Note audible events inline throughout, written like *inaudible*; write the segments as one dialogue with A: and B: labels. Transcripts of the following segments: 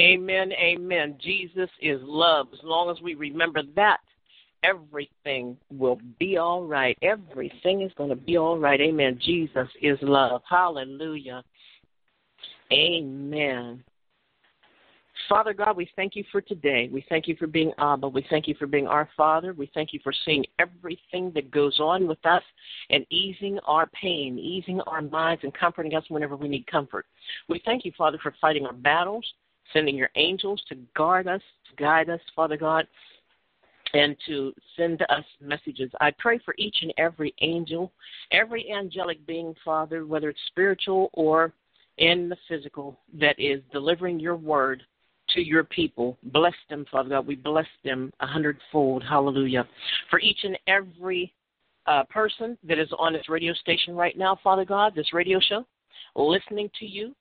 A: Amen. Amen. Jesus is love. As long as we remember that, everything will be all right. Everything is going to be all right. Amen. Jesus is love. Hallelujah. Amen. Father God, we thank you for today. We thank you for being Abba. We thank you for being our Father. We thank you for seeing everything that goes on with us and easing our pain, easing our minds, and comforting us whenever we need comfort. We thank you, Father, for fighting our battles, sending your angels to guard us, to guide us, Father God, and to send us messages. I pray for each and every angel, every angelic being, Father, whether it's spiritual or in the physical, that is delivering your word to your people. Bless them, Father God. We bless them a hundredfold. Hallelujah. For each and every uh, person that is on this radio station right now, Father God, this radio show, listening to you,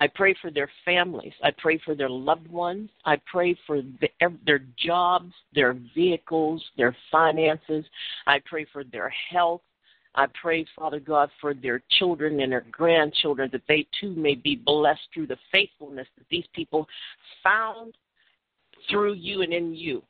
A: I pray for their families. I pray for their loved ones. I pray for the, their jobs, their vehicles, their finances. I pray for their health. I pray, Father God, for their children and their grandchildren that they too may be blessed through the faithfulness that these people found through you and in you.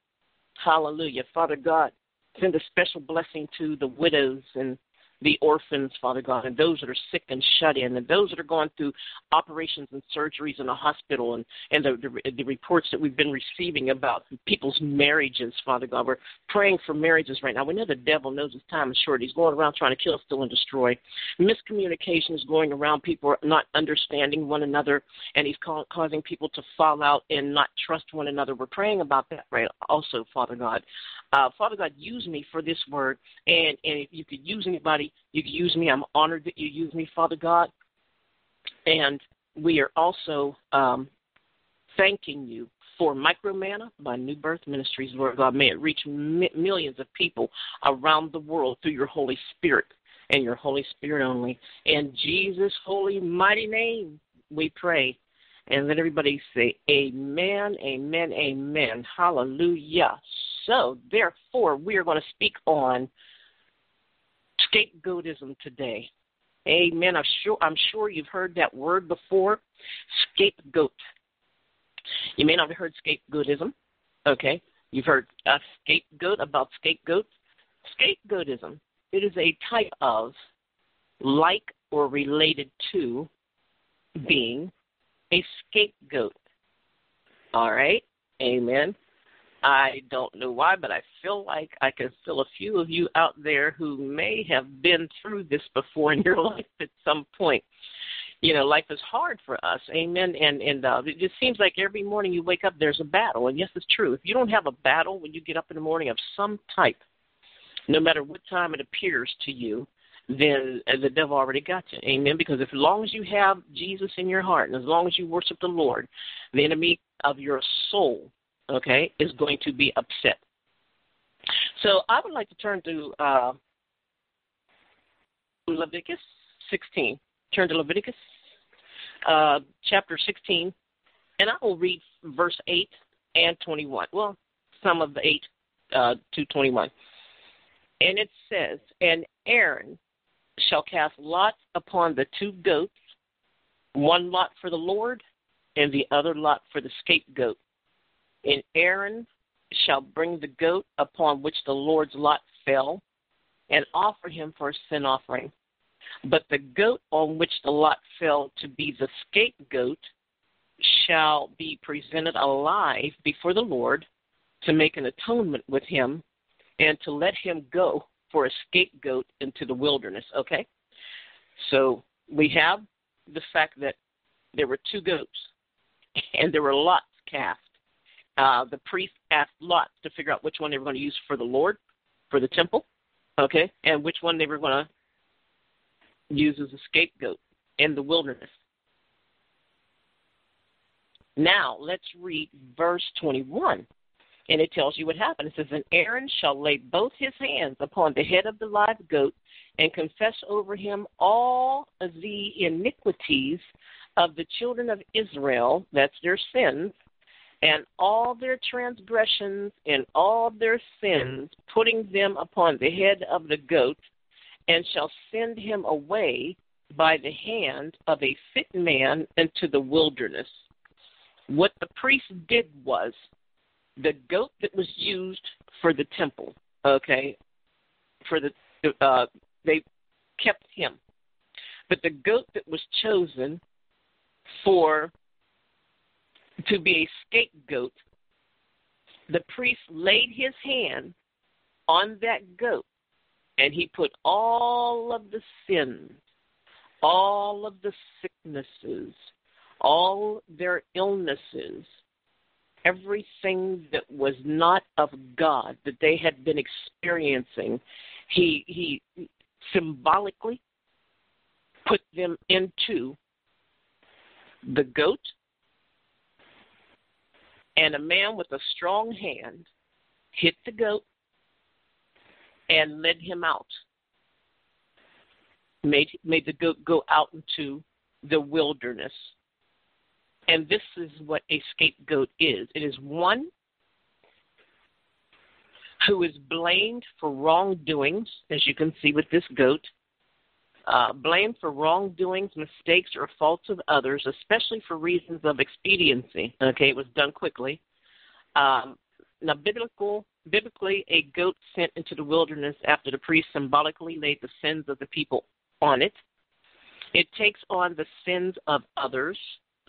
A: Hallelujah. Father God, send a special blessing to the widows and the orphans, Father God, and those that are sick and shut in, and those that are going through operations and surgeries in the hospital, and, and the, the, the reports that we've been receiving about people's marriages, Father God. We're praying for marriages right now. We know the devil knows his time is short. He's going around trying to kill, steal, and destroy. Miscommunication is going around. People are not understanding one another, and he's ca- causing people to fall out and not trust one another. We're praying about that right also, Father God. Uh, Father God, use me for this word, and, and if you could use anybody, you could use me. I'm honored that you use me, Father God. And we are also um, thanking you for Micro Manna by New Birth Ministries, Lord God. May it reach mi- millions of people around the world through your Holy Spirit and your Holy Spirit only. In Jesus' holy, mighty name, we pray. And let everybody say, Amen, Amen, Amen. Hallelujah. So, therefore, we are going to speak on scapegoatism today. Amen. I'm sure, I'm sure you've heard that word before scapegoat. You may not have heard scapegoatism. Okay. You've heard a scapegoat about scapegoats. Scapegoatism. It is a type of like or related to being a scapegoat. All right? Amen. I don't know why, but I feel like I can feel a few of you out there who may have been through this before in *laughs* your life at some point. You know, life is hard for us, amen. And and uh, it just seems like every morning you wake up, there's a battle. And yes, it's true. If you don't have a battle when you get up in the morning of some type, no matter what time it appears to you, then the devil already got you. Amen. Because as long as you have Jesus in your heart and as long as you worship the Lord, the enemy of your soul okay, is going to be upset. So I would like to turn to uh, Leviticus 16. Turn to Leviticus uh, chapter 16, and I will read verse 8 and 21. Well, some of the 8 uh, to 21. And it says, And Aaron shall cast lots upon the two goats, one lot for the Lord, and the other lot for the scapegoat. And Aaron shall bring the goat upon which the Lord's lot fell, and offer him for a sin offering. But the goat on which the lot fell to be the scapegoat shall be presented alive before the Lord to make an atonement with him and to let him go for a scapegoat into the wilderness. Okay? So we have the fact that there were two goats and there were lots cast. Uh, the priest asked Lot to figure out which one they were going to use for the Lord, for the temple, okay, and which one they were going to use as a scapegoat in the wilderness. Now, let's read verse 21. And it tells you what happened. It says, And Aaron shall lay both his hands upon the head of the live goat and confess over him all the iniquities of the children of Israel, that's their sins, and all their transgressions and all their sins, putting them upon the head of the goat, and shall send him away by the hand of a fit man into the wilderness. what the priest did was the goat that was used for the temple, okay, for the uh, they kept him, but the goat that was chosen for to be a scapegoat, the priest laid his hand on that goat and he put all of the sins, all of the sicknesses, all their illnesses, everything that was not of God that they had been experiencing, he he symbolically put them into the goat and a man with a strong hand hit the goat and led him out. Made made the goat go out into the wilderness. And this is what a scapegoat is. It is one who is blamed for wrongdoings, as you can see with this goat, uh, blamed for wrongdoings, mistakes, or faults of others, especially for reasons of expediency. Okay, it was done quickly. Um, now, biblical, biblically, a goat sent into the wilderness after the priest symbolically laid the sins of the people on it. It takes on the sins of others.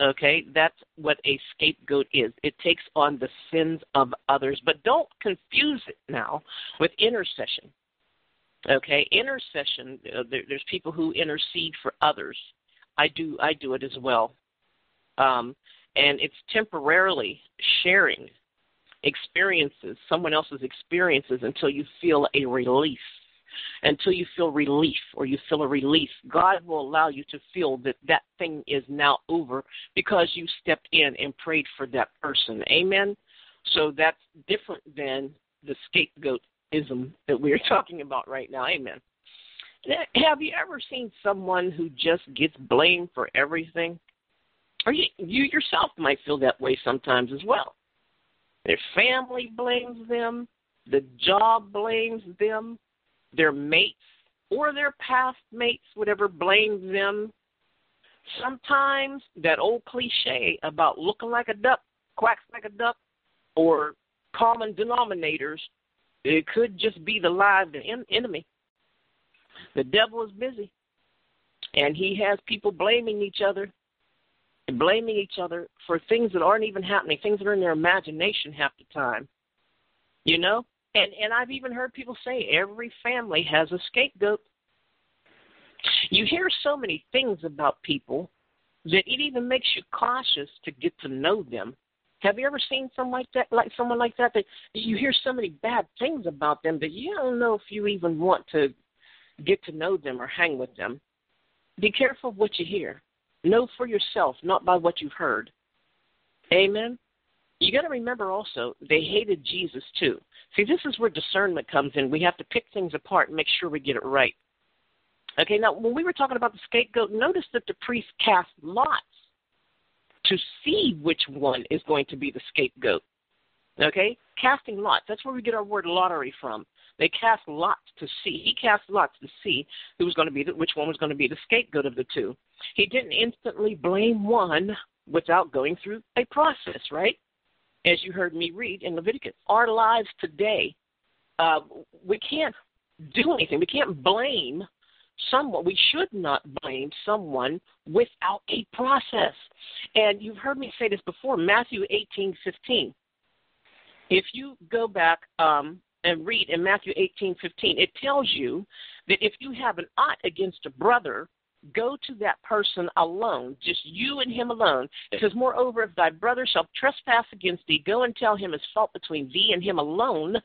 A: Okay, that's what a scapegoat is. It takes on the sins of others. But don't confuse it now with intercession. Okay, intercession. Uh, there, there's people who intercede for others. I do. I do it as well. Um, and it's temporarily sharing experiences, someone else's experiences, until you feel a release. Until you feel relief or you feel a relief, God will allow you to feel that that thing is now over because you stepped in and prayed for that person. Amen. So that's different than the scapegoat ism that we're *laughs* talking about right now. Amen. Have you ever seen someone who just gets blamed for everything? Or you, you yourself might feel that way sometimes as well. Their family blames them, the job blames them, their mates or their past mates, whatever, blames them. Sometimes that old cliche about looking like a duck quacks like a duck or common denominators it could just be the lie of the enemy. The devil is busy, and he has people blaming each other, and blaming each other for things that aren't even happening, things that are in their imagination half the time. You know, and and I've even heard people say every family has a scapegoat. You hear so many things about people that it even makes you cautious to get to know them have you ever seen someone like that, like someone like that, that you hear so many bad things about them that you don't know if you even want to get to know them or hang with them? Be careful of what you hear. Know for yourself, not by what you've heard. Amen. You got to remember also, they hated Jesus too. See, this is where discernment comes in. We have to pick things apart and make sure we get it right. Okay, now when we were talking about the scapegoat, notice that the priest cast lots to see which one is going to be the scapegoat. Okay? Casting lots. That's where we get our word lottery from. They cast lots to see. He cast lots to see who was going to be the, which one was going to be the scapegoat of the two. He didn't instantly blame one without going through a process, right? As you heard me read in Leviticus. Our lives today, uh, we can't do anything. We can't blame someone we should not blame someone without a process. And you've heard me say this before, Matthew eighteen fifteen. If you go back um, and read in Matthew eighteen fifteen, it tells you that if you have an ought against a brother, go to that person alone, just you and him alone. It says, Moreover, if thy brother shall trespass against thee, go and tell him his fault between thee and him alone.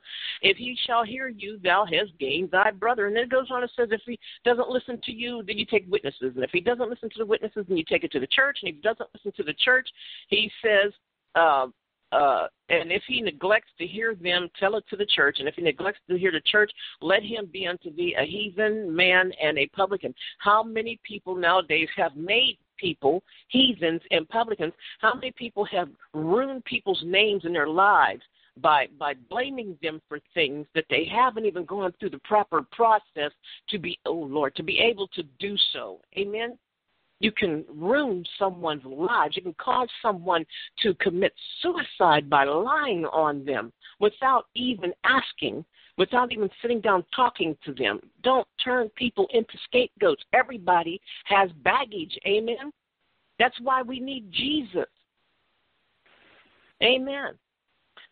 A: If he shall hear you, thou hast gained thy brother. And then it goes on and says, If he doesn't listen to you, then you take witnesses. And if he doesn't listen to the witnesses, then you take it to the church. And if he doesn't listen to the church, he says, uh, uh, and if he neglects to hear them, tell it to the church. And if he neglects to hear the church, let him be unto thee a heathen man and a publican. How many people nowadays have made people heathens and publicans? How many people have ruined people's names in their lives by by blaming them for things that they haven't even gone through the proper process to be oh Lord to be able to do so. Amen. You can ruin someone's lives. You can cause someone to commit suicide by lying on them without even asking, without even sitting down talking to them. Don't turn people into scapegoats. Everybody has baggage. Amen. That's why we need Jesus. Amen.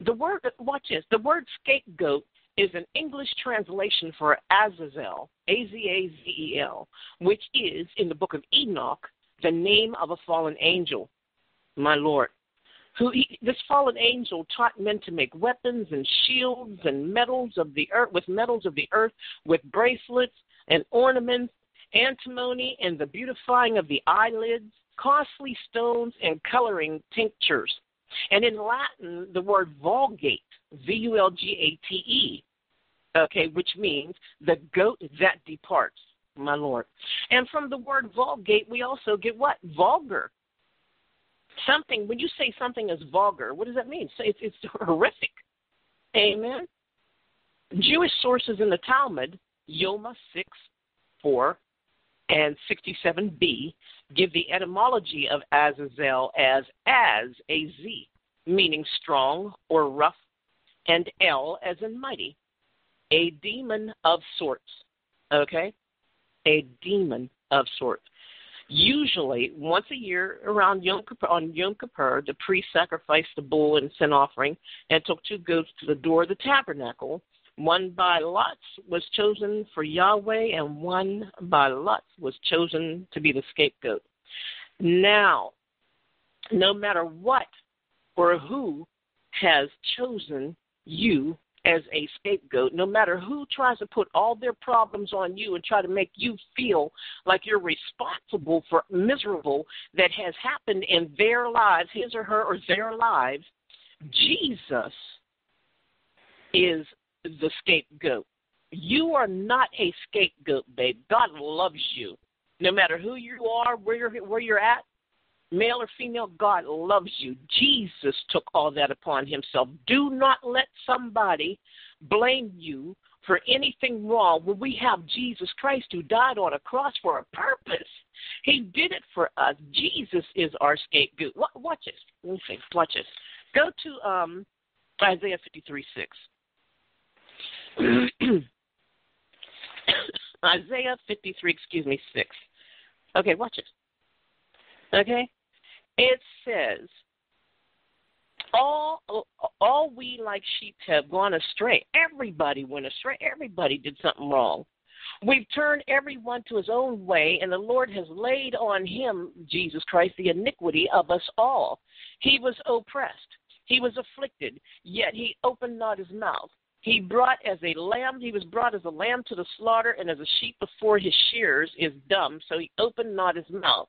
A: The word, watch this, the word scapegoat is an English translation for Azazel, A Z A Z E L, which is, in the book of Enoch, the name of a fallen angel, my Lord. Who he, this fallen angel taught men to make weapons and shields and metals of the earth with metals of the earth, with bracelets and ornaments, antimony and the beautifying of the eyelids, costly stones and coloring tinctures. And in Latin, the word vulgate, V U L G A T E, okay, which means the goat that departs, my Lord. And from the word vulgate, we also get what? Vulgar. Something, when you say something is vulgar, what does that mean? It's, it's horrific. Amen. Jewish sources in the Talmud, Yoma 6, 4, and 67b give the etymology of Azazel as as a z, meaning strong or rough, and L as in mighty, a demon of sorts. Okay, a demon of sorts. Usually, once a year around Yom Kippur, on Yom Kippur, the priest sacrificed the bull and sin offering and took two goats to the door of the tabernacle one by lots was chosen for Yahweh, and one by lots was chosen to be the scapegoat. Now, no matter what or who has chosen you as a scapegoat, no matter who tries to put all their problems on you and try to make you feel like you're responsible for miserable that has happened in their lives, his or her or their lives, Jesus is the scapegoat. You are not a scapegoat, babe. God loves you. No matter who you are, where you're, where you're at, male or female, God loves you. Jesus took all that upon himself. Do not let somebody blame you for anything wrong when we have Jesus Christ who died on a cross for a purpose. He did it for us. Jesus is our scapegoat. Watch this. Let me see. Watch this. Go to um, Isaiah 53 6. *clears throat* Isaiah 53, excuse me, 6. Okay, watch it. Okay? It says, all all we like sheep have gone astray. Everybody went astray. Everybody did something wrong. We've turned everyone to his own way, and the Lord has laid on him, Jesus Christ, the iniquity of us all. He was oppressed, he was afflicted, yet he opened not his mouth. He brought as a lamb, he was brought as a lamb to the slaughter, and as a sheep before his shears is dumb, so he opened not his mouth.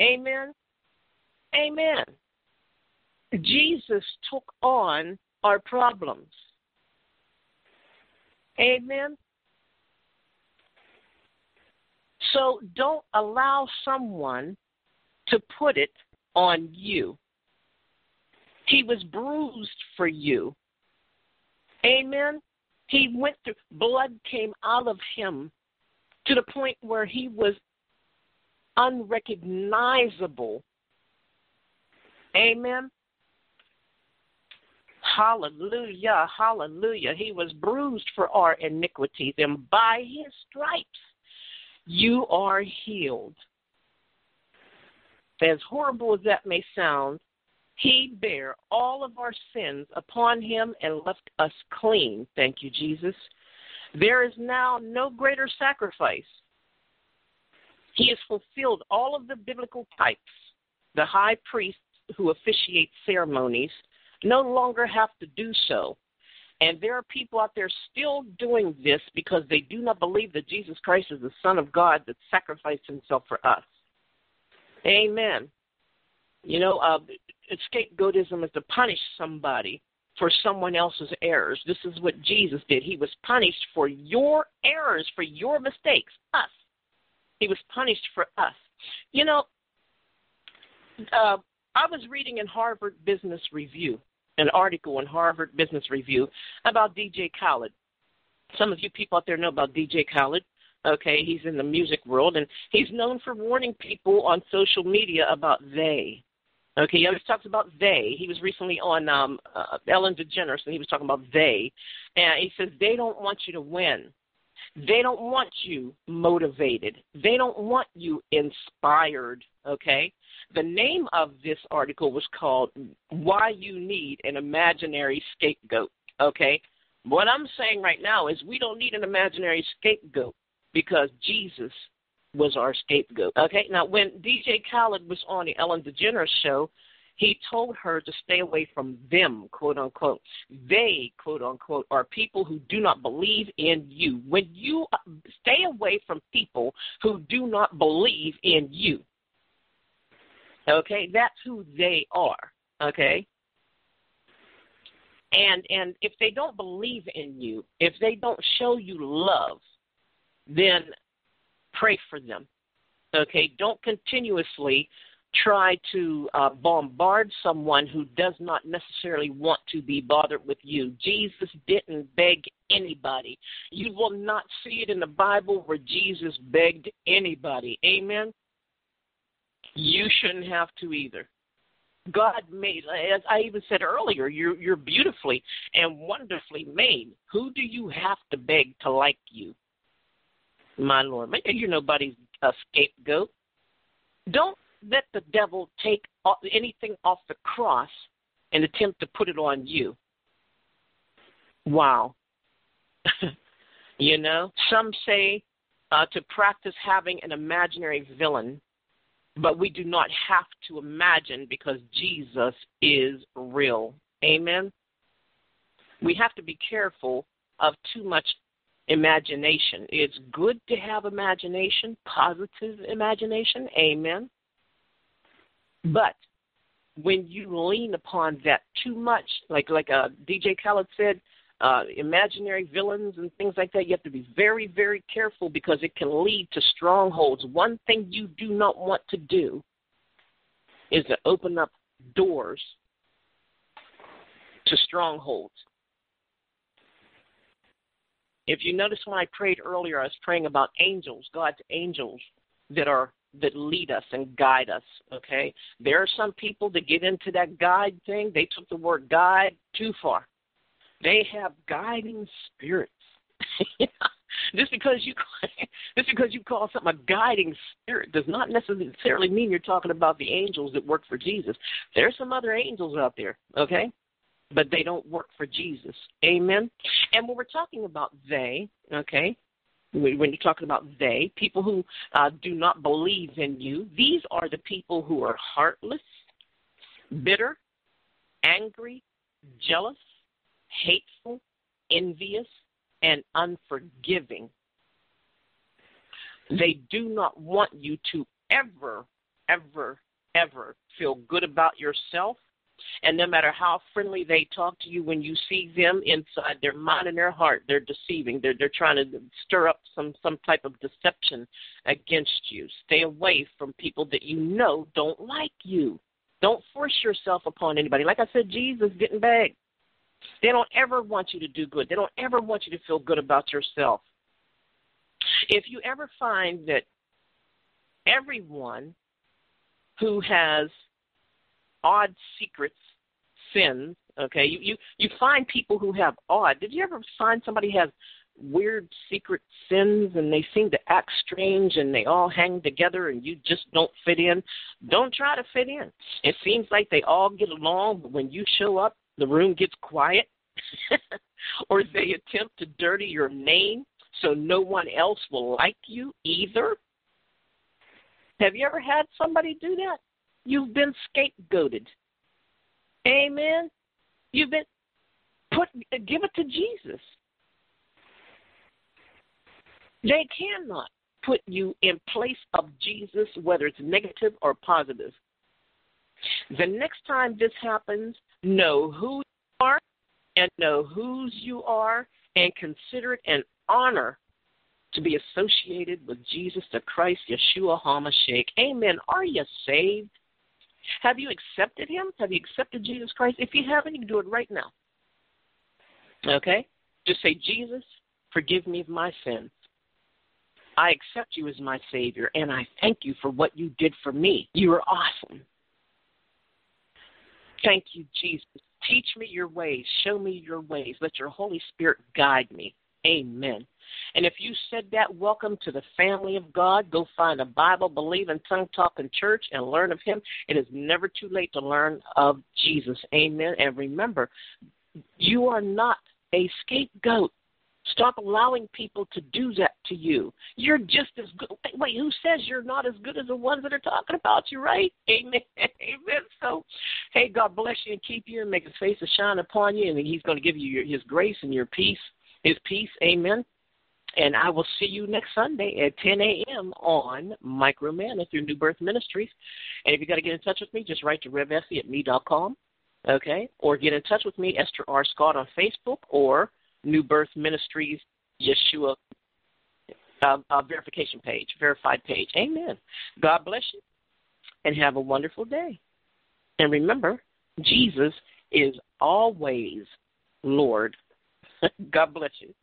A: Amen. Amen. Jesus took on our problems. Amen. So don't allow someone to put it on you. He was bruised for you. Amen. He went through, blood came out of him to the point where he was unrecognizable. Amen. Hallelujah, hallelujah. He was bruised for our iniquities, and by his stripes you are healed. As horrible as that may sound, he bare all of our sins upon him and left us clean. Thank you, Jesus. There is now no greater sacrifice. He has fulfilled all of the biblical types. The high priests who officiate ceremonies no longer have to do so. And there are people out there still doing this because they do not believe that Jesus Christ is the Son of God that sacrificed himself for us. Amen. You know, uh, scapegoatism is to punish somebody for someone else's errors. This is what Jesus did. He was punished for your errors, for your mistakes, us. He was punished for us. You know, uh, I was reading in Harvard Business Review, an article in Harvard Business Review about DJ Khaled. Some of you people out there know about DJ Khaled. Okay, he's in the music world, and he's known for warning people on social media about they. Okay, he always talks about they. He was recently on um, uh, Ellen DeGeneres, and he was talking about they. And he says they don't want you to win. They don't want you motivated. They don't want you inspired. Okay? The name of this article was called Why You Need an Imaginary Scapegoat. Okay? What I'm saying right now is we don't need an imaginary scapegoat because Jesus was our scapegoat. Okay, now when DJ Khaled was on the Ellen DeGeneres show, he told her to stay away from them, quote unquote. They, quote unquote, are people who do not believe in you. When you uh, stay away from people who do not believe in you, okay, that's who they are. Okay, and and if they don't believe in you, if they don't show you love, then pray for them. Okay, don't continuously try to uh, bombard someone who does not necessarily want to be bothered with you. Jesus didn't beg anybody. You will not see it in the Bible where Jesus begged anybody. Amen. You shouldn't have to either. God made, as I even said earlier, you're you're beautifully and wonderfully made. Who do you have to beg to like you? My Lord, you're nobody's scapegoat. Don't let the devil take anything off the cross and attempt to put it on you. Wow. *laughs* you know, some say uh, to practice having an imaginary villain but we do not have to imagine because Jesus is real. Amen. We have to be careful of too much imagination. It's good to have imagination, positive imagination. Amen. But when you lean upon that too much, like like uh, DJ Khaled said, uh, imaginary villains and things like that. You have to be very, very careful because it can lead to strongholds. One thing you do not want to do is to open up doors to strongholds. If you notice when I prayed earlier, I was praying about angels, God's angels that are that lead us and guide us. Okay, there are some people that get into that guide thing. They took the word guide too far. They have guiding spirits. *laughs* just because you *laughs* just because you call something a guiding spirit does not necessarily mean you're talking about the angels that work for Jesus. There's some other angels out there, okay? But they don't work for Jesus. Amen. And when we're talking about they, okay, when you're talking about they, people who uh, do not believe in you, these are the people who are heartless, bitter, angry, jealous, hateful, envious, and unforgiving. They do not want you to ever, ever, ever feel good about yourself. And no matter how friendly they talk to you, when you see them inside their mind and their heart, they're deceiving. They're they're trying to stir up some some type of deception against you. Stay away from people that you know don't like you. Don't force yourself upon anybody. Like I said, Jesus didn't beg. They don't ever want you to do good. They don't ever want you to feel good about yourself. If you ever find that everyone who has odd secrets, sins, okay, you, you, you find people who have odd. Did you ever find somebody has weird secret sins and they seem to act strange and they all hang together and you just don't fit in, don't try to fit in. It seems like they all get along, but when you show up, the room gets quiet, *laughs* or they attempt to dirty your name so no one else will like you either. Have you ever had somebody do that? You've been scapegoated. Amen. You've been put give it to Jesus. They cannot put you in place of Jesus, whether it's negative or positive. The next time this happens, know who you are and know whose you are and consider it an honor to be associated with Jesus the Christ, Yeshua HaMashiach. Amen. Are you saved? Have you accepted him? Have you accepted Jesus Christ? If you haven't, you can do it right now. Okay? Just say, Jesus, forgive me of my sins. I accept you as my Savior, and I thank you for what you did for me. You are awesome. Thank you, Jesus. Teach me your ways. Show me your ways. Let your Holy Spirit guide me. Amen. And if you said that, welcome to the family of God. Go find a Bible believing, tongue talking church and learn of Him. It is never too late to learn of Jesus. Amen. And remember, you are not a scapegoat. Stop allowing people to do that to you. You're just as good. Wait, who says you're not as good as the ones that are talking about you, right? *laughs* Amen. Amen. So, hey, God bless you and keep you and make his face to shine upon you, and he's going to give you your, his grace and your peace, his peace. Amen. And I will see you next Sunday at 10 a.m. on Micro Manna through New Birth Ministries. And if you got to get in touch with me, just write to revessie at me.com, okay? Or get in touch with me, Esther R. Scott, on Facebook or New Birth Ministries Yeshua uh, uh, verification page, verified page. Amen. God bless you and have a wonderful day. And remember, Jesus is always Lord. *laughs* God bless you.